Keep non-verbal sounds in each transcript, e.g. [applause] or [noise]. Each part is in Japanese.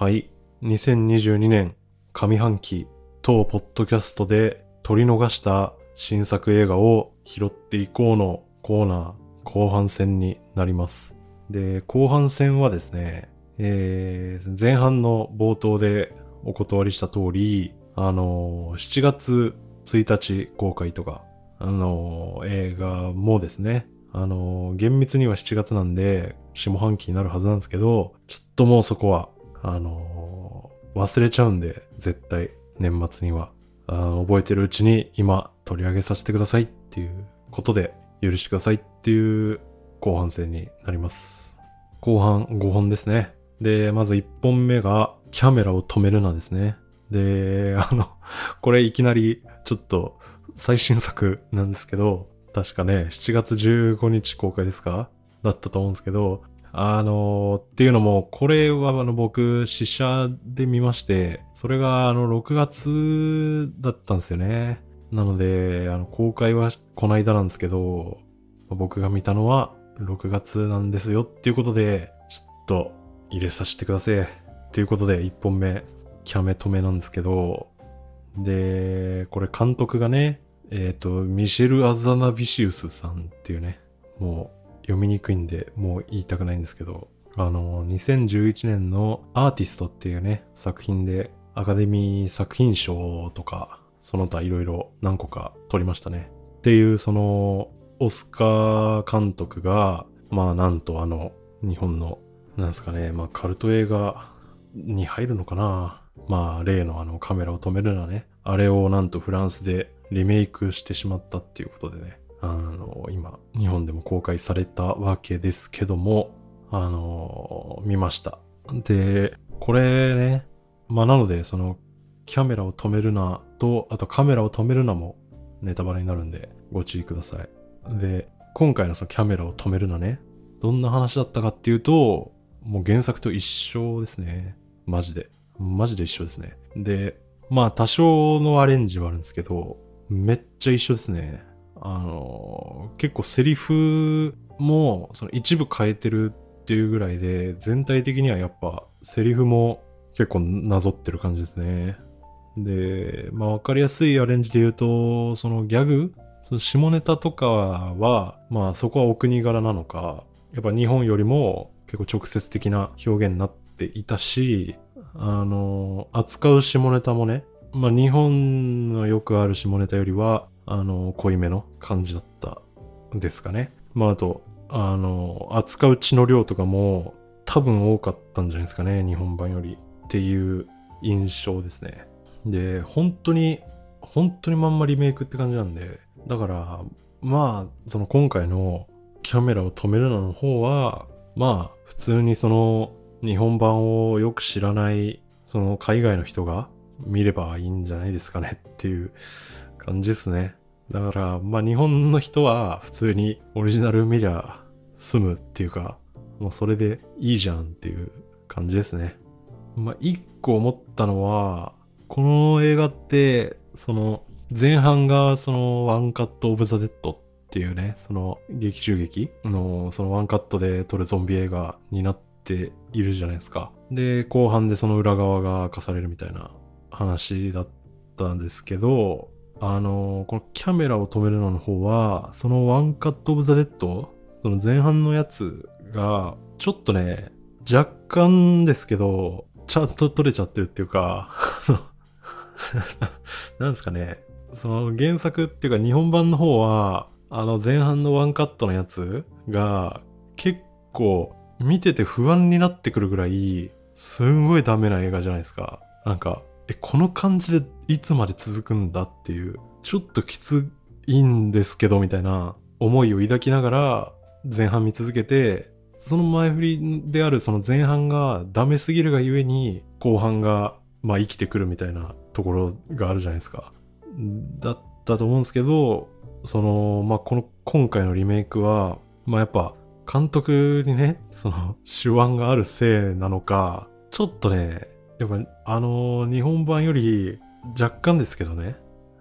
はい。2022年上半期当ポッドキャストで取り逃した新作映画を拾っていこうのコーナー後半戦になります。で、後半戦はですね、えー前半の冒頭でお断りした通り、あのー7月1日公開とか、あのー映画もですね、あのー厳密には7月なんで、下半期になるはずなんですけど、ちょっともうそこは、あのー忘れちゃうんで、絶対、年末には。あ覚えてるうちに今取り上げさせてくださいっていうことで、許してくださいっていう後半戦になります。後半5本ですね。で、まず1本目が、キャメラを止めるなですね。で、あの、これいきなり、ちょっと、最新作なんですけど、確かね、7月15日公開ですか？だったと思うんですけど、あのっていうのも、これはあの僕、試写で見まして、それがあの6月だったんですよね。なので、あの公開はこの間なんですけど、僕が見たのは6月なんですよっていうことで、ちょっと入れさせてください。ということで、1本目、キャメ止めなんですけど、で、これ監督がね、えっ、と、ミシェル・アザナビシウスさんっていうね、もう読みにくいんで、もう言いたくないんですけど、あの、2011年のアーティストっていうね、作品でアカデミー作品賞とか、その他いろいろ何個か取りましたね。っていう、その、オスカー監督が、まあなんとあの、日本の、なんですかね、まあカルト映画に入るのかなまあ例のあのカメラを止めるなね。あれをなんとフランスでリメイクしてしまったっていうことでね。あの、今、日本でも公開されたわけですけども、あの、見ました。で、これね、まあなので、その、キャメラを止めるなと、あとカメラを止めるなもネタバレになるんで、ご注意ください。で、今回のそのキャメラを止めるなね、どんな話だったかっていうと、もう原作と一緒ですね。マジで。マジで一緒ですね。で、まあ多少のアレンジはあるんですけど、めっちゃ一緒ですね。あの、結構セリフもその一部変えてるっていうぐらいで、全体的にはやっぱセリフも結構なぞってる感じですね。で、まあわかりやすいアレンジで言うと、そのギャグその下ネタとかは、まあそこはお国柄なのか、やっぱ日本よりも結構直接的な表現になっていたし、あの、扱う下ネタもね、まあ日本のよくある下ネタよりは、あの、濃いめの感じだったですかね。まああと、あの、扱う血の量とかも多分多かったんじゃないですかね、日本版よりっていう印象ですね。で、本当に、本当にまんまリメイクって感じなんで、だから、まあ、その今回のキャメラを止めるなの方は、まあ、普通にその日本版をよく知らない、その海外の人が見ればいいんじゃないですかねっていう感じですね。だから、まあ日本の人は普通にオリジナル見りゃ済むっていうか、もうそれでいいじゃんっていう感じですね。まあ一個思ったのは、この映画って、その前半がその One Cut of the Dead っていうね、その劇中劇のそのワンカットで撮るゾンビ映画になっているじゃないですか。で、後半でその裏側が明かされるみたいな話だったんですけど、あの、このキャメラを止めるなの方は、その One Cut of the Dead その前半のやつが、ちょっとね、若干ですけど、ちゃんと撮れちゃってるっていうか、[laughs] なんですかね、その原作っていうか日本版の方は、あの前半のワンカットのやつが結構見てて不安になってくるぐらい、すんごいダメな映画じゃないですか。なんか、え、この感じでいつまで続くんだっていう、ちょっときついんですけどみたいな思いを抱きながら前半見続けて、その前振りであるその前半がダメすぎるがゆえに後半がまあ生きてくるみたいなところがあるじゃないですか。だったと思うんですけど、その、まあこの今回のリメイクは、まあやっぱ監督にね、その手腕があるせいなのか、ちょっとね、やっぱあの日本版より若干ですけどね、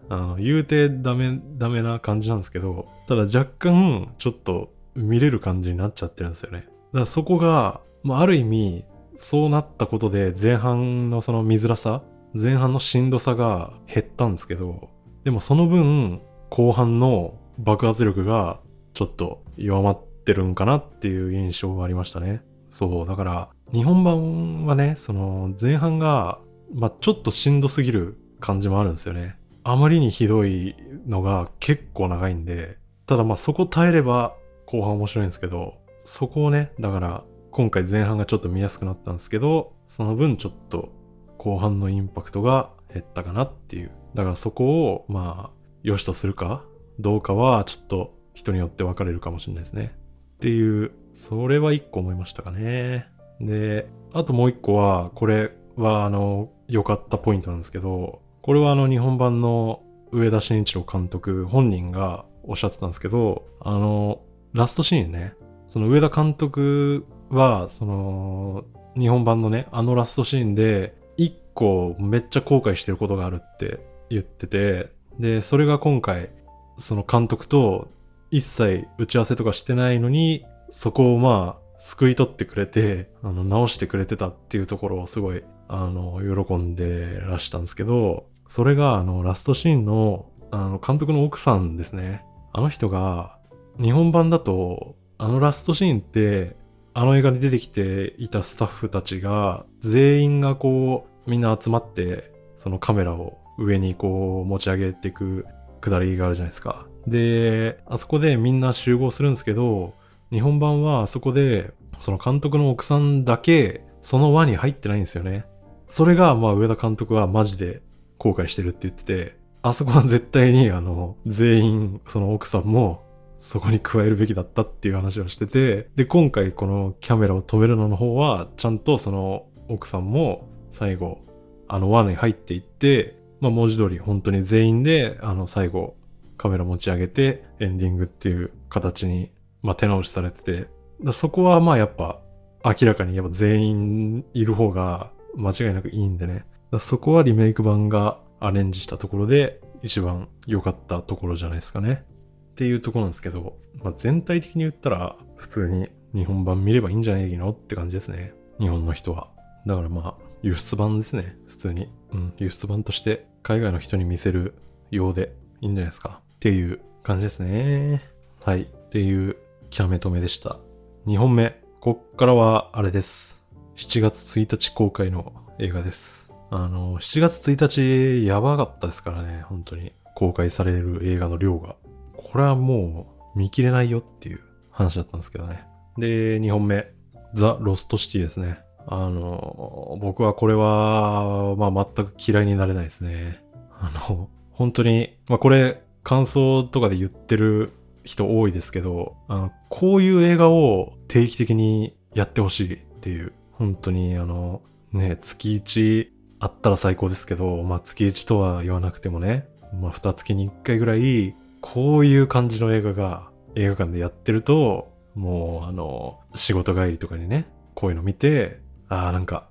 あの、言うてダメ、ダメな感じなんですけど、ただ若干ちょっと見れる感じになっちゃってるんですよね。だからそこが、まあある意味、そうなったことで前半のその見づらさ、前半のしんどさが減ったんですけど、でもその分、後半の爆発力がちょっと弱まってるんかなっていう印象がありましたね。そう、だから日本版はね、その前半が、まあ、ちょっとしんどすぎる感じもあるんですよね。あまりにひどいのが結構長いんで、ただまあそこ耐えれば後半面白いんですけど、そこをね、だから今回前半がちょっと見やすくなったんですけど、その分ちょっと後半のインパクトが減ったかなっていう。だからそこをまあ良しとするかどうかはちょっと人によって分かれるかもしれないですね。っていう、それは一個思いましたかね。で、あともう一個は、これはあの、良かったポイントなんですけど、これはあの日本版の上田慎一郎監督本人がおっしゃってたんですけど、あの、ラストシーンね、その上田監督は、その、日本版のね、あのラストシーンで、一個めっちゃ後悔してることがあるって言ってて、で、それが今回、その監督と一切打ち合わせとかしてないのに、そこをまあ、救い取ってくれて、あの、直してくれてたっていうところをすごい、あの、喜んでらしたんですけど、それが、あの、ラストシーンの、あの、監督の奥さんですね。あの人が、日本版だと、あのラストシーンって、あの映画に出てきていたスタッフたちが、全員がこう、みんな集まって、そのカメラを上にこう持ち上げていくくだりがあるじゃないですか。で、あそこでみんな集合するんですけど、日本版はあそこで、その監督の奥さんだけ、その輪に入ってないんですよね。それが、まあ上田監督はマジで後悔してるって言ってて、あそこは絶対にあの、全員、その奥さんも、そこに加えるべきだったっていう話をしてて、で、今回このキャメラを止めるのの方は、ちゃんとその奥さんも最後、あの輪に入っていって、まあ文字通り本当に全員で、あの最後、カメラ持ち上げてエンディングっていう形に、まあ手直しされてて、そこはまあやっぱ明らかにやっぱ全員いる方が間違いなくいいんでね。だそこはリメイク版がアレンジしたところで一番良かったところじゃないですかね。っていうとこなんですけど、まあ、全体的に言ったら普通に日本版見ればいいんじゃないのって感じですね。日本の人は。だからまあ、輸出版ですね。普通に。うん、輸出版として海外の人に見せるようでいいんじゃないですか。っていう感じですね。はい。っていうキャメ止めでした。2本目。こっからはあれです。7月1日公開の映画です。あの、7月1日やばかったですからね。本当に。公開される映画の量が。これはもう見切れないよっていう話だったんですけどね。で、2本目。ザ・ロストシティですね。あの、僕はこれは、まあ全く嫌いになれないですね。あの、本当に、まあこれ、感想とかで言ってる人多いですけど、あの、こういう映画を定期的にやってほしいっていう、本当にあの、ね、月1あったら最高ですけど、まあ月1とは言わなくてもね、まあ2月に1回ぐらいこういう感じの映画が映画館でやってると、もうあの、仕事帰りとかにね、こういうの見て、ああ、なんか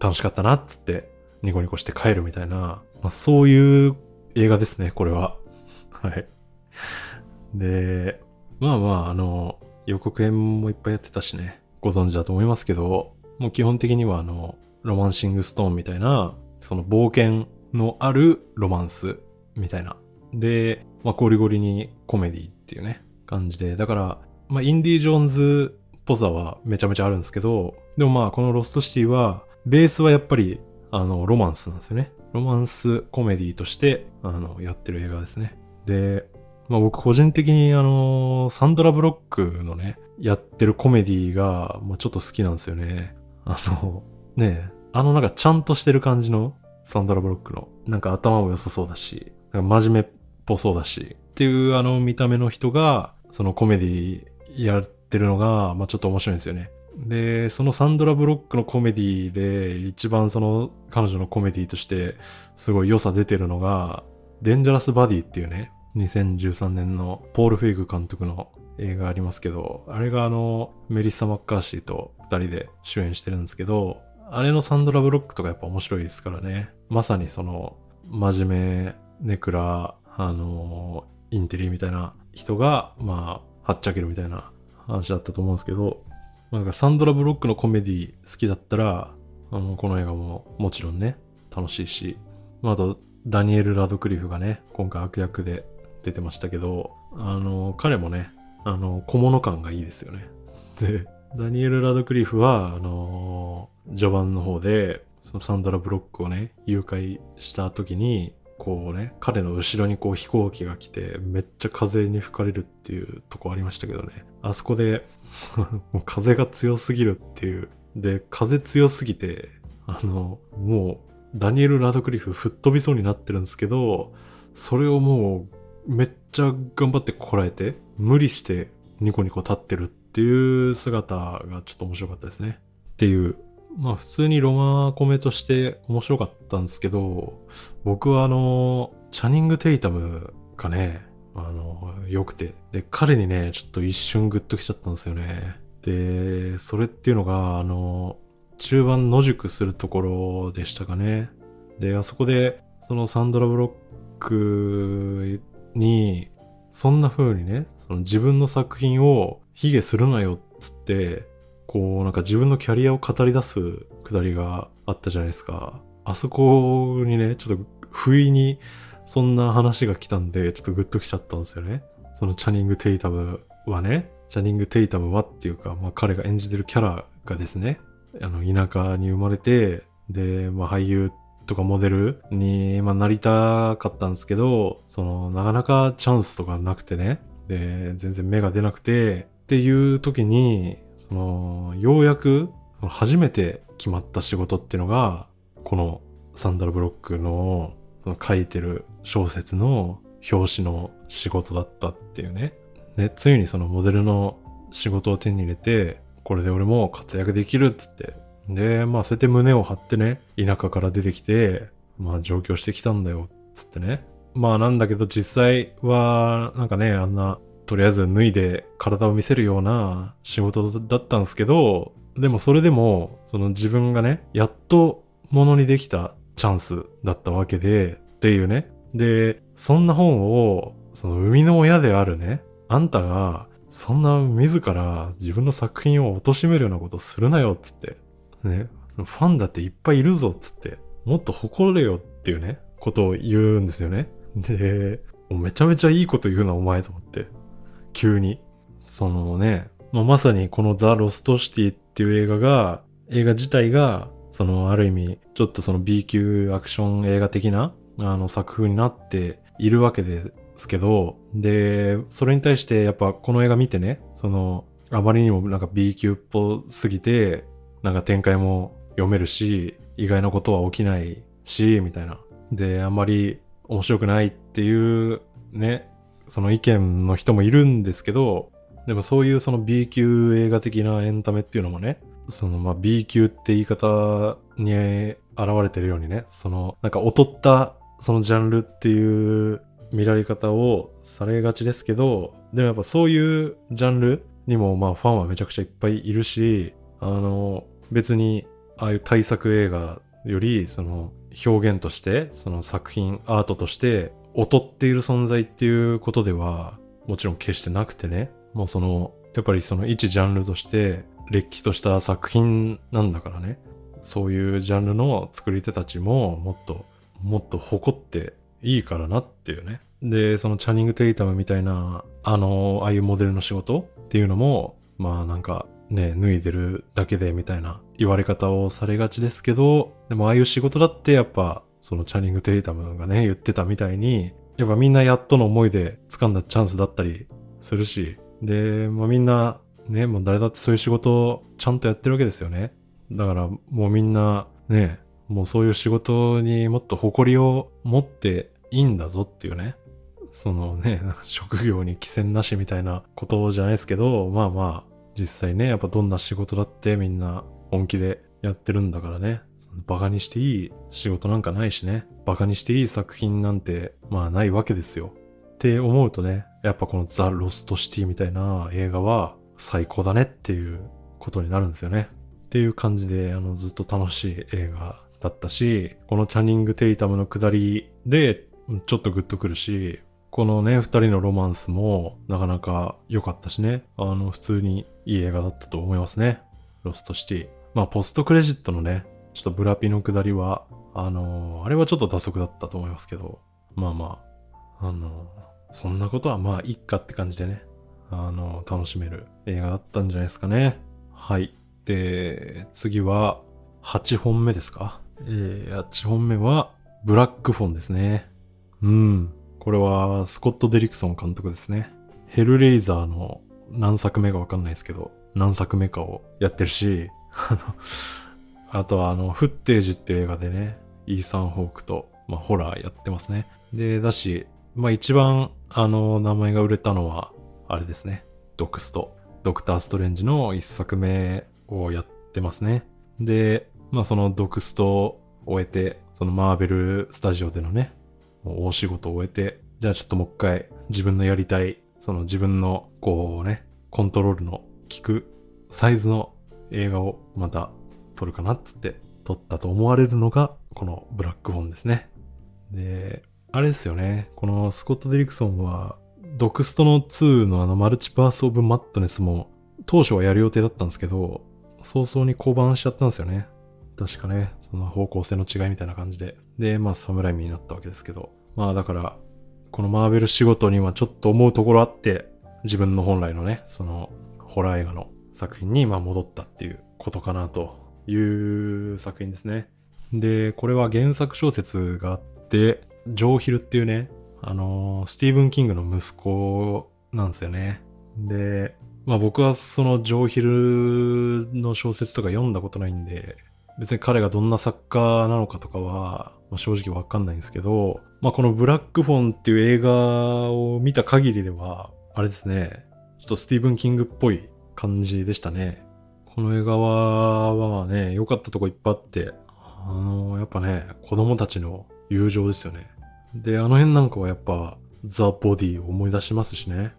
楽しかったなっつってニコニコして帰るみたいな、まあ、そういう映画ですね、これは。[laughs] はい。で、まあまあ、あの、予告編もいっぱいやってたしね、ご存知だと思いますけど、もう基本的にはあの、ロマンシングストーンみたいな、その冒険のあるロマンスみたいな。で、まあ、ゴリゴリにコメディっていうね、感じで。だから、まあ、インディ・ジョーンズっぽさはめちゃめちゃあるんですけど、でもまあ、このロストシティは、ベースはやっぱり、あの、ロマンスなんですよね。ロマンスコメディとして、あの、やってる映画ですね。で、まあ僕個人的にあの、サンドラ・ブロックのね、やってるコメディが、まあ、ちょっと好きなんですよね。あの、ねあのなんかちゃんとしてる感じのサンドラ・ブロックの、なんか頭も良さそうだし、なんか真面目っぽそうだし、っていうあの見た目の人が、そのコメディやってるのが、まあちょっと面白いんですよね。で、そのサンドラ・ブロックのコメディで、一番その彼女のコメディとしてすごい良さ出てるのが、デンジャラス・バディっていうね、2013年のポール・フェイグ監督の映画ありますけど、あれがあの、メリッサ・マッカーシーと二人で主演してるんですけど、あれのサンドラ・ブロックとかやっぱ面白いですからね。まさにその、真面目、ネクラ、あの、インテリみたいな人が、まあ、はっちゃけるみたいな話だったと思うんですけど、なんかサンドラ・ブロックのコメディ好きだったら、あの、この映画ももちろんね、楽しいし、まあ、あと、ダニエル・ラドクリフがね、今回悪役で出てましたけど、あの、彼もね、あの、小物感がいいですよね。で、ダニエル・ラドクリフは、あの序盤の方で、そのサンドラ・ブロックをね、誘拐した時に、こうね、彼の後ろにこう飛行機が来て、めっちゃ風に吹かれるっていうとこありましたけどね。あそこで [laughs] もう風が強すぎるっていう。で、風強すぎて、あの、もう、ダニエル・ラドクリフ吹っ飛びそうになってるんですけど、それをもう、めっちゃ頑張ってこらえて、無理してニコニコ立ってるっていう姿がちょっと面白かったですね。っていうまあ普通にロマコメとして面白かったんですけど、僕はあの、チャニング・テイタムがね、あの、良くて。で、彼にね、ちょっと一瞬グッときちゃったんですよね。で、それっていうのが、あの、中盤野宿するところでしたかね。で、あそこで、そのサンドラ・ブロックに、そんな風にね、その自分の作品を卑下するなよっつって、こう、なんか自分のキャリアを語り出すくだりがあったじゃないですか。あそこにね、ちょっと不意にそんな話が来たんで、ちょっとグッときちゃったんですよね。そのチャニング・テイタムはね、チャニング・テイタムはっていうか、まあ彼が演じてるキャラがですね、あの、田舎に生まれて、で、まあ俳優とかモデルに、まあ、なりたかったんですけど、その、なかなかチャンスとかなくてね。で、全然芽が出なくて、っていう時に、その、ようやく、初めて決まった仕事っていうのが、このサンダルブロックのその書いてる小説の表紙の仕事だったっていうね。で、ついにそのモデルの仕事を手に入れて、これで俺も活躍できるっつって。で、まあそうやって胸を張ってね、田舎から出てきて、まあ上京してきたんだよ、つってね。まあなんだけど実際は、なんかね、あんなとりあえず脱いで体を見せるような仕事だったんですけど、でもそれでも、その自分がね、やっとものにできたチャンスだったわけで、っていうね。で、そんな本を、その生みの親であるね、あんたが、そんな自ら自分の作品を貶めるようなことするなよ、つって。ね。ファンだっていっぱいいるぞ、っつって。もっと誇れよっていうね、ことを言うんですよね。で、めちゃめちゃいいこと言うな、お前と思って。急に。そのね、まあ、まさにこのザ・ロストシティっていう映画が、映画自体が、そのある意味、ちょっとその B 級アクション映画的な、あの作風になっているわけですけど、で、それに対してやっぱこの映画見てね、その、あまりにもなんか B 級っぽすぎて、なんか展開も読めるし、意外なことは起きないし、みたいな。で、あんまり面白くないっていうね、その意見の人もいるんですけど、でもそういうその B 級映画的なエンタメっていうのもね、そのまあ B 級って言い方に現れてるようにね、そのなんか劣ったそのジャンルっていう見られ方をされがちですけど、でもやっぱそういうジャンルにもまあファンはめちゃくちゃいっぱいいるし、あの別にああいう大作映画よりその表現としてその作品アートとして劣っている存在っていうことでは、もちろん決してなくてね、もうその、やっぱりその一ジャンルとして、れっきとした作品なんだからね、そういうジャンルの作り手たちも、もっと、もっと誇っていいからなっていうね。で、そのチャニング・テイタムみたいな、あの、ああいうモデルの仕事っていうのも、まあなんかね、脱いでるだけでみたいな言われ方をされがちですけど、でもああいう仕事だってやっぱそのチャニング・テイタムがね、言ってたみたいに、やっぱみんなやっとの思いで掴んだチャンスだったりするし、で、まあみんな、ね、もう誰だってそういう仕事をちゃんとやってるわけですよね。だからもうみんな、ね、もうそういう仕事にもっと誇りを持っていいんだぞっていうね。そのね、職業に寄せんなしみたいなことじゃないですけど、まあまあ、実際ね、やっぱどんな仕事だってみんな本気でやってるんだからね。バカにしていい仕事なんかないしね。バカにしていい作品なんて、まあないわけですよ。って思うとね、やっぱこのザ・ロストシティみたいな映画は最高だねっていうことになるんですよね。っていう感じで、あの、ずっと楽しい映画だったし、このチャニング・テイタムの下りで、ちょっとグッとくるし、このね、二人のロマンスもなかなか良かったしね。あの、普通にいい映画だったと思いますね。ロストシティ。まあ、ポストクレジットのね、ちょっとブラピの下りは、あのーあれはちょっと打足だったと思いますけど、まあまあ、あのーそんなことはまあ、いっかって感じでね、あのー楽しめる映画だったんじゃないですかね。はい。で、次は、8本目ですか？えー、8本目は、ブラックフォンですね。うん。これは、スコット・デリクソン監督ですね。ヘルレイザーの何作目かわかんないですけど、何作目かをやってるし、あの、あとはあの、フッテージっていう映画でね、イーサン・ホークと、まあ、ホラーやってますね。で、だし、まあ一番、あの、名前が売れたのは、あれですね。ドクスト。ドクター・ストレンジの一作目をやってますね。で、まあそのドクストを終えて、そのマーベルスタジオでのね、大仕事を終えて、じゃあちょっともう一回自分のやりたい、その自分のこうね、コントロールの効くサイズの映画をまた撮るかなっつって撮ったと思われるのがこのブラックホーンですね。で、あれですよね。このスコット・デリクソンはドクストの2のあのマルチバース・オブ・マットネスも当初はやる予定だったんですけど、早々に降板しちゃったんですよね。確かね、その方向性の違いみたいな感じで。で、まあ、サムライミになったわけですけど。まあ、だから、このマーベル仕事にはちょっと思うところあって、自分の本来のね、その、ホラー映画の作品に、ま、戻ったっていうことかなという作品ですね。で、これは原作小説があって、ジョー・ヒルっていうね、あのースティーブン・キングの息子なんですよね。で、まあ僕はそのジョー・ヒルの小説とか読んだことないんで、別に彼がどんな作家なのかとかは、まあ、正直わかんないんですけど、まあこのブラックフォンっていう映画を見た限りでは、あれですね、ちょっとスティーブン・キングっぽい感じでしたね。この映画は、まあね、良かったとこいっぱいあって、あの、やっぱね、子供たちの友情ですよね。で、あの辺なんかはやっぱ、ザ・ボディを思い出しますしね。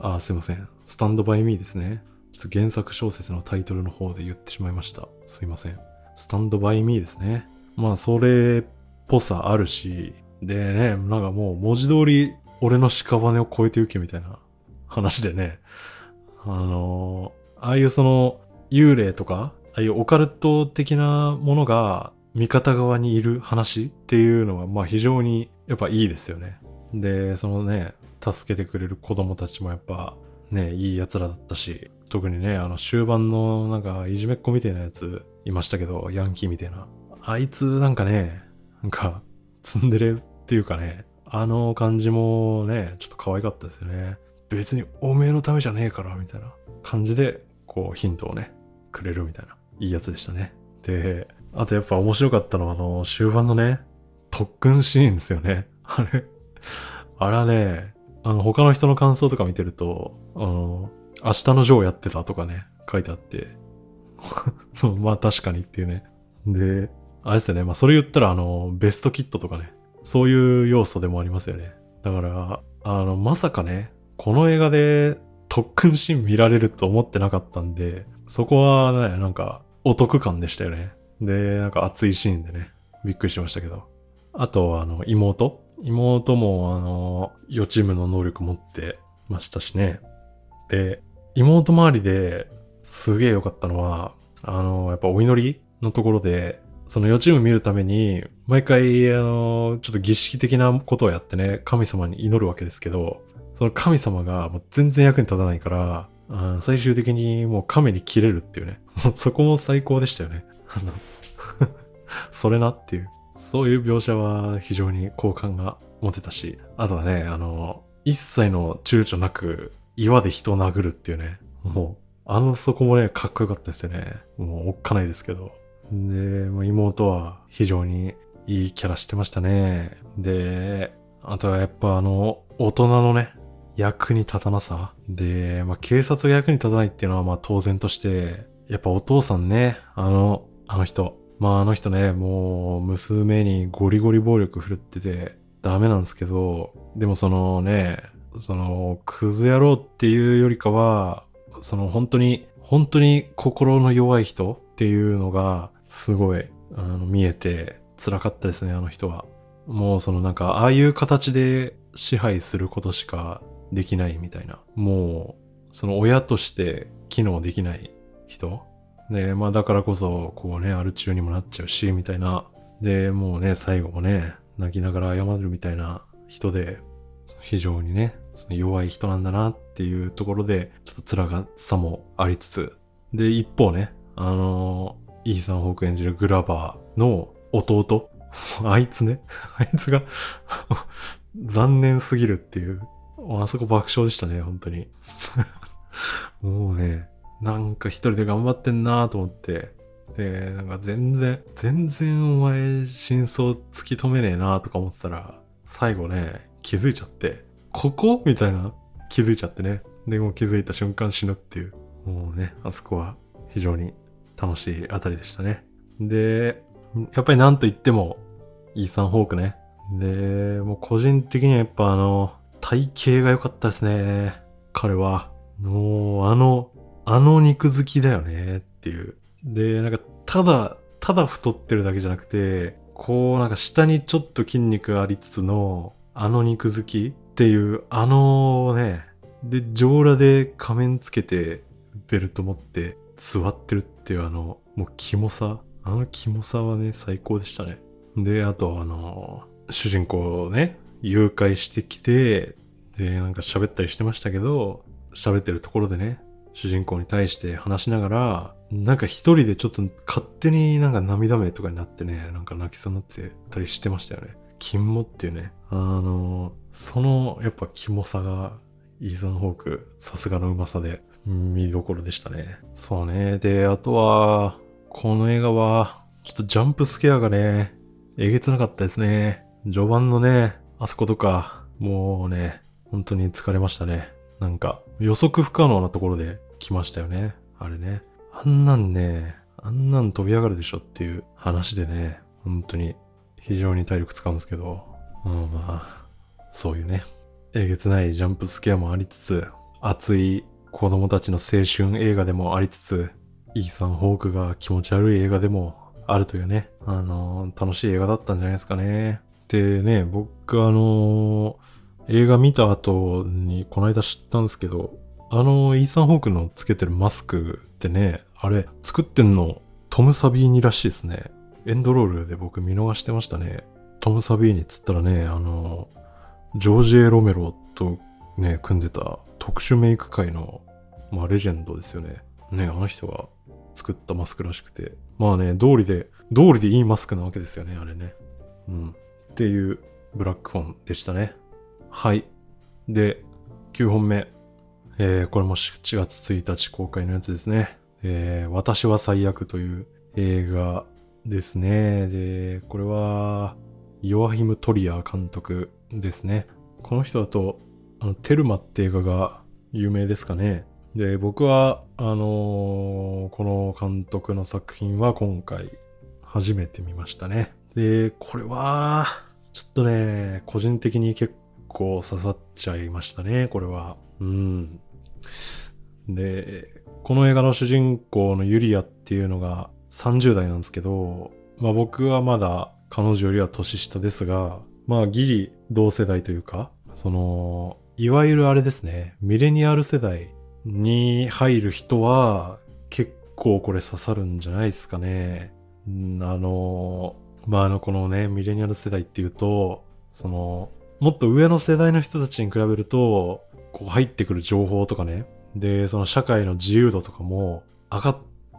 あ、すいません。スタンドバイミーですね。ちょっと原作小説のタイトルの方で言ってしまいました。すいません。スタンドバイミーですね。まあ、それっぽさあるし、でね、なんかもう文字通り俺の屍を超えてゆけみたいな話でね。あのああいうその幽霊とか、ああいうオカルト的なものが味方側にいる話っていうのはまあ非常にやっぱいいですよね。で、そのね、助けてくれる子供たちもやっぱね、いい奴らだったし、特にね、あの終盤のなんかいじめっ子みたいなやついましたけど、ヤンキーみたいな。あいつなんかね、なんかツンデレっていうかね、あの感じもね、ちょっと可愛かったですよね。別におめえのためじゃねえから、みたいな感じで、こうヒントをね、くれるみたいな、いいやつでしたね。で、あとやっぱ面白かったのはあの終盤のね、特訓シーンですよね。あれ、あれはね、あの他の人の感想とか見てると、あの、明日のジョーやってたとかね、書いてあって、[laughs] まあ確かにっていうね。で、あれですよね。まあそれ言ったらあの、ベストキットとかね、そういう要素でもありますよね。だから、あの、まさかね、この映画で特訓シーン見られると思ってなかったんで、そこはね、なんかお得感でしたよね。で、なんか熱いシーンでね、びっくりしましたけど。あと、あの、妹妹も、あの、予知夢の能力持ってましたしね。で、妹周りですげえ良かったのは、あの、やっぱお祈りのところで、その予知夢見るために、毎回、あの、ちょっと儀式的なことをやってね、神様に祈るわけですけど、その神様がもう全然役に立たないから、あー最終的にもう亀に切れるっていうね。もうそこも最高でしたよね。あの [laughs] それなっていう。そういう描写は非常に好感が持てたし、あとはね、あの、一切の躊躇なく岩で人を殴るっていうね。もう、あのそこもね、かっこよかったですよね。もうおっかないですけど。で、もう妹は非常にいいキャラしてましたね。で、あとはやっぱあの、大人のね、役に立たなさ。で、まあ警察が役に立たないっていうのはまあ当然として、やっぱお父さんね、あの、あの人。まああの人ね、もう娘にゴリゴリ暴力振るっててダメなんですけど、でもそのね、その、クズ野郎っていうよりかは、その本当に、本当に心の弱い人っていうのが、すごい、あの、見えて、辛かったですね、あの人は。もうそのなんか、ああいう形で支配することしかできないみたいな。もう、その親として機能できない人で、まあだからこそ、こうね、アル中にもなっちゃうし、みたいな。で、もうね、最後もね、泣きながら謝るみたいな人で、非常にね、その弱い人なんだなっていうところで、ちょっと辛さもありつつ、で、一方ね、あのイーサン・ホーク演じるグラバーの弟、[laughs] あいつね、[laughs] あいつが [laughs] 残念すぎるっていう、あそこ爆笑でしたね、本当に。もうね、なんか一人で頑張ってんなと思って、で、なんか全然、全然お前真相突き止めねえなとか思ってたら、最後ね、気づいちゃって、ここ？みたいな気づいちゃってね。で、も気づいた瞬間死ぬっていう。もうね、あそこは非常に楽しいあたりでしたね。で、やっぱりなんと言っても、イーサン・ホークね。で、もう個人的にはやっぱあの、体型が良かったですね。彼は。もう、あの、あの肉好きだよねっていう。で、なんか、ただ、ただ太ってるだけじゃなくて、こう、なんか下にちょっと筋肉ありつつの、あの肉好きっていう、あのね、で、上裸で仮面つけて、ベルト持って座ってるっていうあの、もうキモさ。あのキモさはね、最高でしたね。で、あとあの、主人公をね、誘拐してきて、で、なんか喋ったりしてましたけど、喋ってるところでね、主人公に対して話しながら、なんか一人でちょっと勝手になんか涙目とかになってね、なんか泣きそうになってたりしてましたよね。キモっていうね。あの、そのやっぱキモさが、イーザン・ホーク、さすがのうまさで見どころでしたね。そうね。で、あとは、この映画は、ちょっとジャンプスケアがね、えげつなかったですね。序盤のね、あそことか、もうね、本当に疲れましたね。なんか、予測不可能なところで来ましたよね。あれね。あんなんね、あんなん飛び上がるでしょっていう話でね、本当に非常に体力使うんですけど、うん、まあ、そういうね、えげつないジャンプスケアもありつつ、熱い子供たちの青春映画でもありつつ、イーサン・ホークが気持ち悪い映画でもあるというね、あのー、楽しい映画だったんじゃないですかね。でね、僕あのー、映画見た後にこの間知ったんですけど、あのイーサン・ホークのつけてるマスクってね、あれ、作ってんのトム・サビーニらしいですね。エンドロールで僕見逃してましたね。トム・サビーニっつったらね、あのジョージ・エロメロとね、組んでた特殊メイク界の、まあ、レジェンドですよね。ね、あの人が作ったマスクらしくて。まあね、通りで、通りでいいマスクなわけですよね、あれね。うん。っていうブラックフォンでしたね。はい。で、9本目。えー、これも7月1日公開のやつですね。えー、私は最悪という映画ですね。で、これは、ヨアヒム・トリア監督ですね。この人だと、あの、テルマって映画が有名ですかね。で、僕は、あのー、この監督の作品は今回初めて見ましたね。で、これは、ちょっとね、個人的に結構刺さっちゃいましたね、これは。うん。で、この映画の主人公のユリアっていうのが30代なんですけど、まあ僕はまだ彼女よりは年下ですが、まあギリ同世代というか、その、いわゆるあれですね、ミレニアル世代に入る人は結構これ刺さるんじゃないですかね。あの、まあ、あの、このね、ミレニアル世代っていうと、その、もっと上の世代の人たちに比べると、こう入ってくる情報とかね、で、その社会の自由度とかも上がっ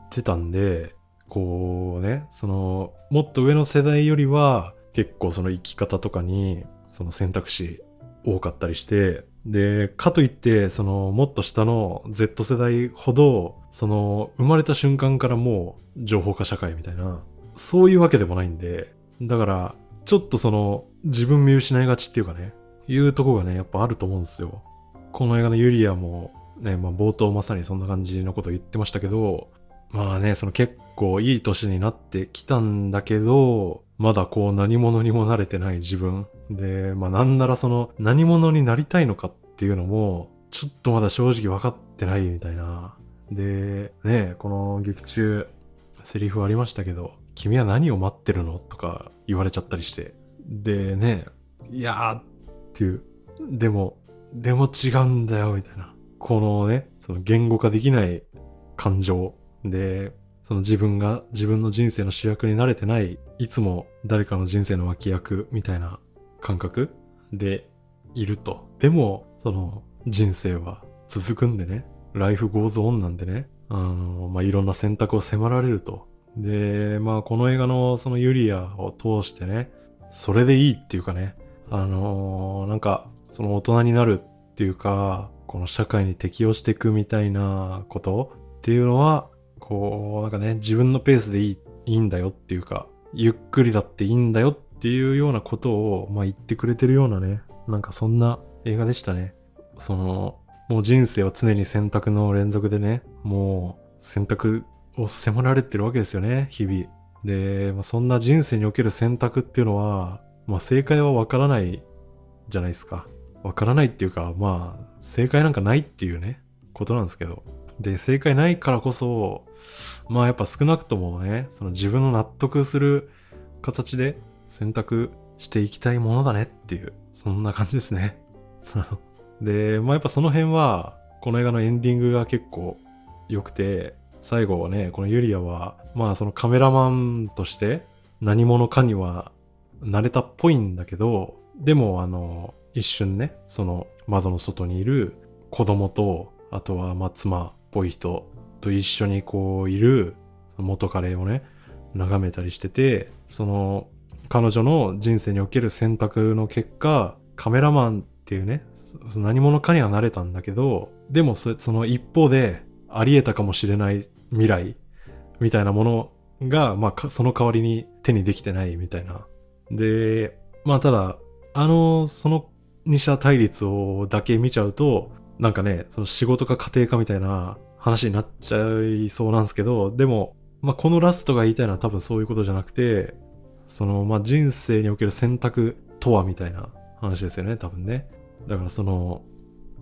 てたんで、こうね、その、もっと上の世代よりは、結構その生き方とかに、その選択肢多かったりして、で、かといって、その、もっと下の Z 世代ほど、その、生まれた瞬間からもう、情報化社会みたいな、そういうわけでもないんで、だから、ちょっとその、自分見失いがちっていうかね、いうとこがね、やっぱあると思うんですよ。この映画のユリアも、ね、まあ冒頭まさにそんな感じのこと言ってましたけど、まあね、その結構いい年になってきたんだけど、まだこう何者にもなれてない自分。で、まあなんならその何者になりたいのかっていうのも、ちょっとまだ正直分かってないみたいな。で、ね、この劇中、セリフありましたけど、君は何を待ってるの？とか言われちゃったりして。でね、いやーっていう、でも、でも違うんだよ、みたいな。このね、その言語化できない感情で、その自分が自分の人生の主役に慣れてない、いつも誰かの人生の脇役みたいな感覚でいると。でも、その人生は続くんでね、 life goes on なんでね、あの、まあ、いろんな選択を迫られると。で、まあ、この映画のそのユリアを通してね、それでいいっていうかね、あのー、なんか、その大人になるっていうか、この社会に適応していくみたいなことっていうのは、こう、なんかね、自分のペースでいい、いいんだよっていうか、ゆっくりだっていいんだよっていうようなことを、まあ言ってくれてるようなね、なんかそんな映画でしたね。その、もう人生は常に選択の連続でね、もう選択を迫られてるわけですよね、日々。で、まあ、そんな人生における選択っていうのは、まあ正解はわからないじゃないですか。わからないっていうか、まあ正解なんかないっていうね、ことなんですけど。で、正解ないからこそ、まあやっぱ少なくともね、その自分の納得する形で選択していきたいものだねっていう、そんな感じですね。[laughs] で、まあやっぱその辺は、この映画のエンディングが結構良くて、最後はね、このユリアは、まあそのカメラマンとして何者かには慣れたっぽいんだけど、でもあの、一瞬ね、その窓の外にいる子供と、あとはまあ妻ぽい人と一緒にこういる元彼をね、眺めたりしてて、その彼女の人生における選択の結果、カメラマンっていうね、何者かにはなれたんだけど、でもその一方であり得たかもしれない未来みたいなものが、まあその代わりに手にできてないみたいな。で、まあただ、あの、その二者対立をだけ見ちゃうと、なんかね、その仕事か家庭かみたいな話になっちゃいそうなんですけど、でも、まあ、このラストが言いたいのは多分そういうことじゃなくて、その、まあ、人生における選択とはみたいな話ですよね、多分ね。だからその、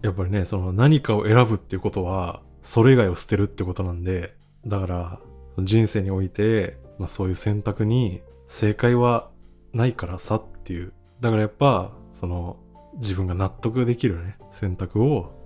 やっぱりね、その何かを選ぶっていうことは、それ以外を捨てるってことなんで、だから、人生において、まあそういう選択に正解はないからさっていう。だからやっぱ、その、自分が納得できるね、選択を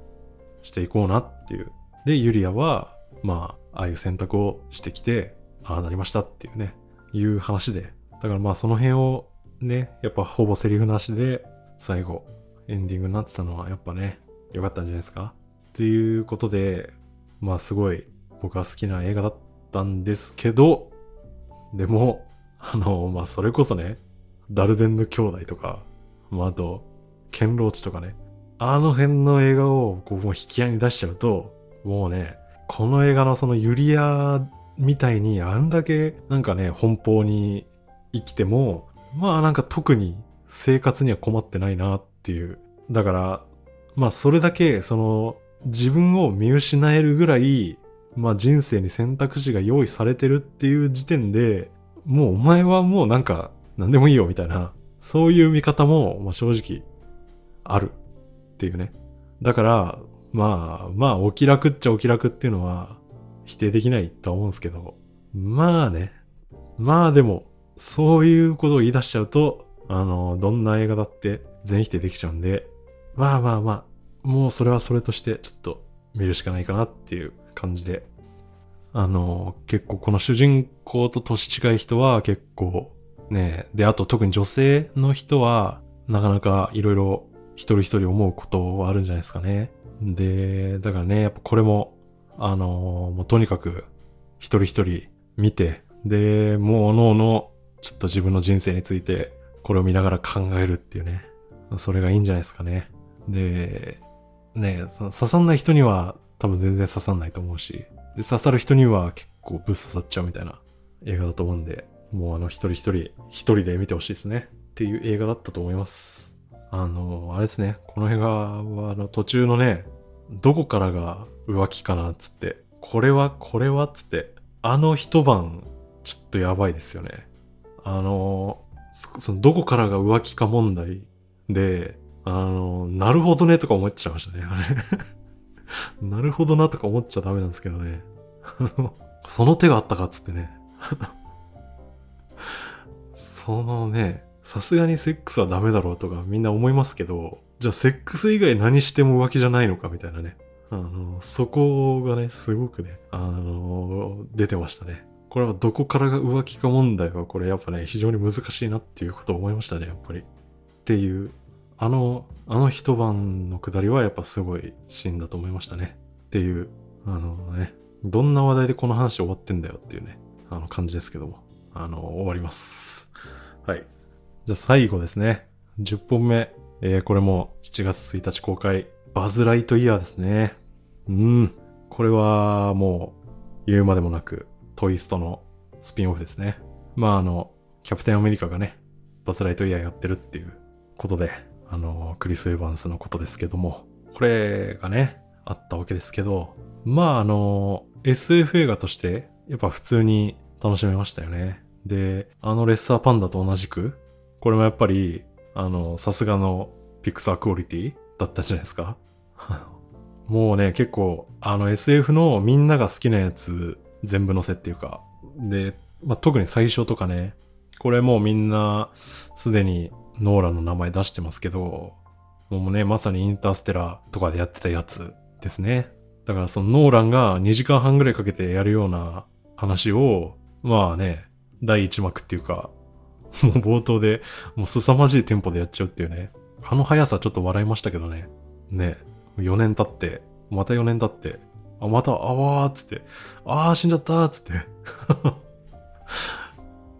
していこうなっていう。で、ユリアは、まあ、ああいう選択をしてきて、ああなりましたっていうね、いう話で。だからまあその辺をね、やっぱほぼセリフなしで、最後、エンディングになってたのはやっぱね、良かったんじゃないですか？っていうことで、まあすごい僕は好きな映画だったんですけど、でも、あの、まあそれこそね、ダルデンヌ兄弟とか、まああと、ケンローチとかね。あの辺の映画をこうもう引き合いに出しちゃうと、もうね、この映画のそのユリアみたいにあんだけなんかね、奔放に生きても、まあなんか特に生活には困ってないなっていう。だから、まあそれだけその自分を見失えるぐらい、まあ人生に選択肢が用意されてるっていう時点で、もうお前はもうなんか何でもいいよみたいな、そういう見方も、ま、正直あるっていうね。だから、まあ、まあ、お気楽っちゃお気楽っていうのは否定できないとは思うんですけど、まあね。まあでも、そういうことを言い出しちゃうと、あの、どんな映画だって全否定できちゃうんで、まあまあまあ、もうそれはそれとしてちょっと見るしかないかなっていう感じで、あの、結構この主人公と年近い人は結構ね、で、あと特に女性の人はなかなかいろいろ一人一人思うことはあるんじゃないですかね。で、だからね、やっぱこれも、あのー、もうとにかく一人一人見て、で、もうおのおの、ちょっと自分の人生について、これを見ながら考えるっていうね。それがいいんじゃないですかね。で、ね、その刺さんない人には多分全然刺さんないと思うし、で、刺さる人には結構ぶっ刺さっちゃうみたいな映画だと思うんで、もうあの一人一人、一人で見てほしいですね。っていう映画だったと思います。あの、あれですね、この映画は、あの、途中のね、どこからが浮気かなつって、これは、これはつって、あの一晩、ちょっとやばいですよね。あの、その、どこからが浮気か問題で、あの、なるほどねとか思っちゃいましたね、あれ。[laughs] なるほどなとか思っちゃダメなんですけどね。その手があったかつってね。[laughs] そのね、さすがにセックスはダメだろうとかみんな思いますけど、じゃあセックス以外何しても浮気じゃないのかみたいなね。あの、そこがね、すごくね、あの、出てましたね。これはどこからが浮気か問題はこれやっぱね、非常に難しいなっていうことを思いましたね、やっぱり。っていう、あの、あの一晩のくだりはやっぱすごいシーンだと思いましたね。っていう、あのね、どんな話題でこの話終わってんだよっていうね、あの感じですけども、あの、終わります。はい。じゃあ最後ですね。10本目。えー、これも7月1日公開。バズ・ライトイヤーですね。うん。これはもう言うまでもなくトイストのスピンオフですね。まああの、キャプテンアメリカがね、バズ・ライトイヤーやってるっていうことで、あの、クリス・エヴァンスのことですけども、これがね、あったわけですけど、まああの、SF 映画として、やっぱ普通に楽しめましたよね。で、あのレッサーパンダと同じく、これもやっぱり、あの、さすがのピクサークオリティだったじゃないですか [laughs] もうね、結構、あの SF のみんなが好きなやつ全部載せっていうか、で、まあ、特に最初とかね、これもうみんなすでにノーランの名前出してますけど、もうね、まさにインターステラーとかでやってたやつですね。だからそのノーランが2時間半ぐらいかけてやるような話を、まあね、第1幕っていうか、[laughs] もう冒頭で、もう凄まじいテンポでやっちゃうっていうね。あの速さちょっと笑いましたけどね。ね。4年経って、また4年経って、あ、また、あわーっつって、あー死んじゃったーっつって。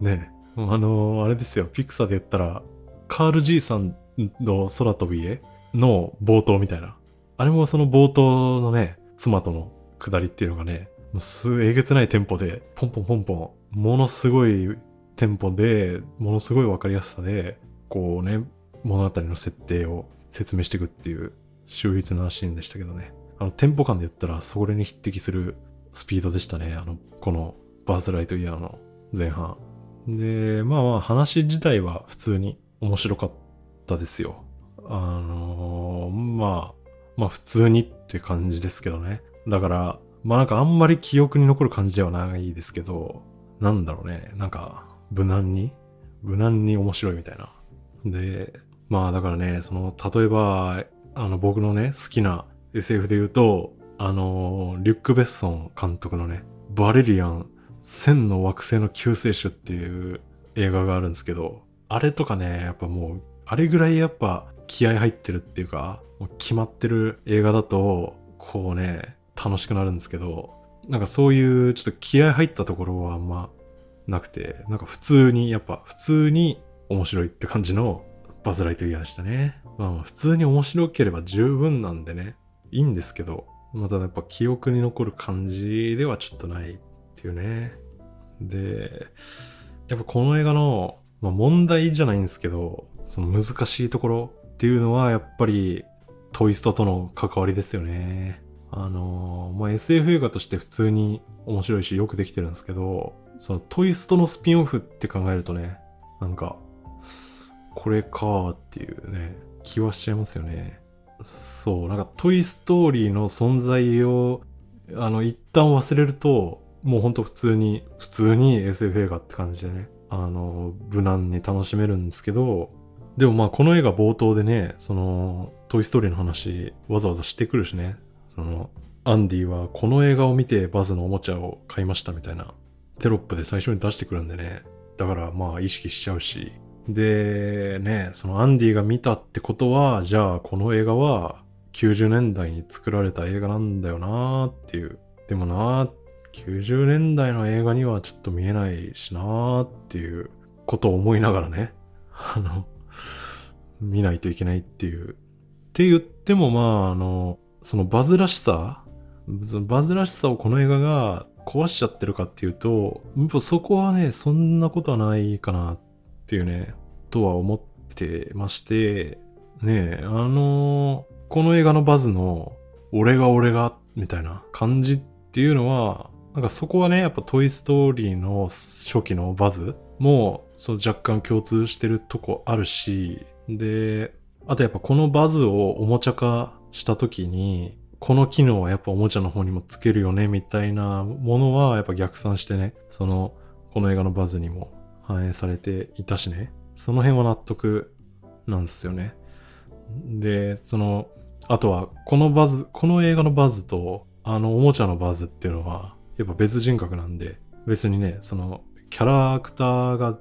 [laughs] ねあのー、あれですよ、ピクサーで言ったら、カール G さんの空飛び絵の冒頭みたいな。あれもその冒頭のね、妻との下りっていうのがね、すえげつないテンポで、ポンポンポンポン、ものすごいテンポで、ものすごいわかりやすさで、こうね、物語の設定を説明していくっていう秀逸なシーンでしたけどね。あの、テンポ感で言ったら、それに匹敵するスピードでしたね。あの、このバーズライトイヤーの前半。で、まあまあ話自体は普通に面白かったですよ。あのー、まあ、まあ普通にって感じですけどね。だから、まあなんかあんまり記憶に残る感じではないですけど、なんだろうね。なんか、無難に無難に面白いみたいな。で、まあだからね、その、例えば、あの僕のね、好きな SF で言うと、あの、リュック・ベッソン監督のね、バレリアン、千の惑星の救世主っていう映画があるんですけど、あれとかね、やっぱもう、あれぐらいやっぱ気合入ってるっていうか、もう決まってる映画だと、こうね、楽しくなるんですけど、なんかそういうちょっと気合入ったところはあんまなくて、なんか普通に、やっぱ普通に面白いって感じのバズ・ライトイヤーでしたね。まあまあ普通に面白ければ十分なんでね、いいんですけど、またやっぱ記憶に残る感じではちょっとないっていうね。で、やっぱこの映画の、まあ、問題じゃないんですけど、その難しいところっていうのはやっぱりトイストとの関わりですよね。あのー、まあ、SF 映画として普通に面白いしよくできてるんですけど、そのトイストのスピンオフって考えるとね、なんか、これかっていうね、気はしちゃいますよね。そう、なんかトイストーリーの存在を、あの、一旦忘れると、もうほんと普通に、普通に SF 映画って感じでね、あの、無難に楽しめるんですけど、でもまあこの映画冒頭でね、その、トイストーリーの話わざわざしてくるしね、その、アンディはこの映画を見てバズのおもちゃを買いましたみたいなテロップで最初に出してくるんでね。だからまあ意識しちゃうし。で、ね、そのアンディが見たってことは、じゃあこの映画は90年代に作られた映画なんだよなーっていう。でもなー、90年代の映画にはちょっと見えないしなーっていうことを思いながらね。[laughs] あの、見ないといけないっていう。って言ってもまあ、あの、そのバズらしさ、バズらしさをこの映画が壊しちゃってるかっていうと、そこはね、そんなことはないかなっていうね、とは思ってまして、ねえあのー、この映画のバズの、俺が俺が、みたいな感じっていうのは、なんかそこはね、やっぱトイストーリーの初期のバズも、その若干共通してるとこあるし、で、あとやっぱこのバズをおもちゃ化した時に、この機能はやっぱおもちゃの方にもつけるよね、みたいなものはやっぱ逆算してね、その、この映画のバズにも反映されていたしね。その辺は納得なんですよね。で、その、あとは、このバズ、この映画のバズと、あのおもちゃのバズっていうのは、やっぱ別人格なんで、別にね、その、キャラクターが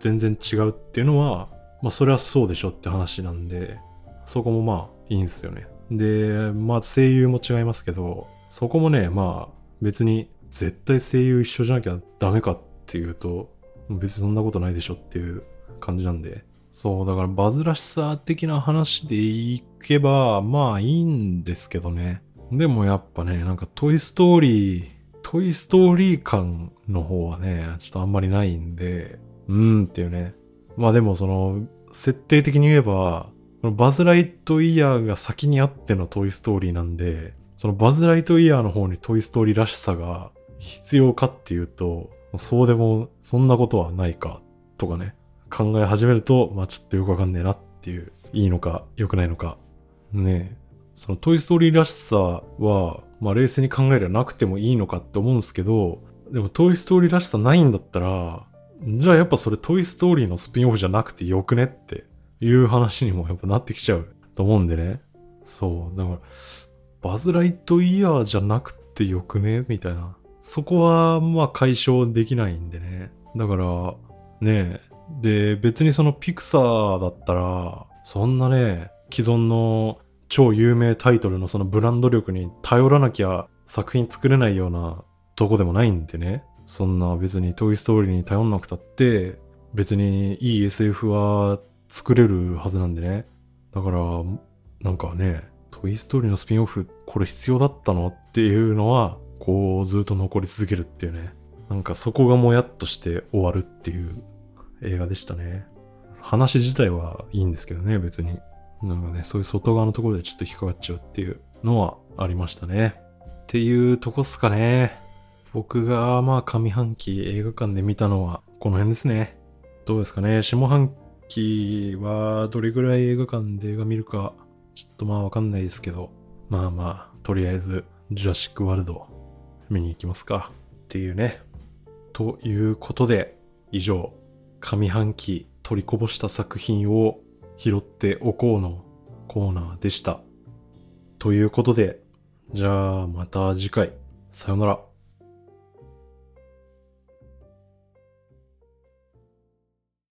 全然違うっていうのは、まあそれはそうでしょって話なんで、そこもまあいいんすよね。で、まあ声優も違いますけど、そこもね、まあ別に絶対声優一緒じゃなきゃダメかっていうと、別にそんなことないでしょっていう感じなんで。そう、だからバズらしさ的な話でいけば、まあいいんですけどね。でもやっぱね、なんかトイストーリー、トイストーリー感の方はね、ちょっとあんまりないんで、うーんっていうね。まあでもその、設定的に言えば、このバズ・ライトイヤーが先にあってのトイストーリーなんで、そのバズ・ライトイヤーの方にトイストーリーらしさが必要かっていうと、そうでも、そんなことはないか、とかね、考え始めると、まあちょっとよくわかんねえなっていう、いいのか、良くないのか。ねえそのトイストーリーらしさは、まあ冷静に考えればなくてもいいのかって思うんですけど、でもトイストーリーらしさないんだったら、じゃあやっぱそれトイストーリーのスピンオフじゃなくてよくねっていう話にもやっぱなってきちゃうと思うんでね。そう。だから、バズ・ライトイヤーじゃなくてよくね？みたいな。そこはまあ解消できないんでね。だから、ねで、別にそのピクサーだったら、そんなね、既存の超有名タイトルのそのブランド力に頼らなきゃ作品作れないようなとこでもないんでね。そんな別にトイストーリーに頼んなくたって、別にいい SF は作れるはずなんでね。だから、なんかね、トイストーリーのスピンオフ、これ必要だったのっていうのは、こうずっと残り続けるっていうね。なんかそこがもやっとして終わるっていう映画でしたね。話自体はいいんですけどね、別に。なんかね、そういう外側のところでちょっと引っかかっちゃうっていうのはありましたね。っていうとこっすかね。僕がまあ上半期映画館で見たのはこの辺ですね。どうですかね。下半期はどれぐらい映画館で映画見るかちょっとまあわかんないですけど。まあまあ、とりあえずジュラシックワールド見に行きますか。っていうね。ということで、以上、上半期取りこぼした作品を拾っておこうのコーナーでした。ということで、じゃあまた次回。さよなら。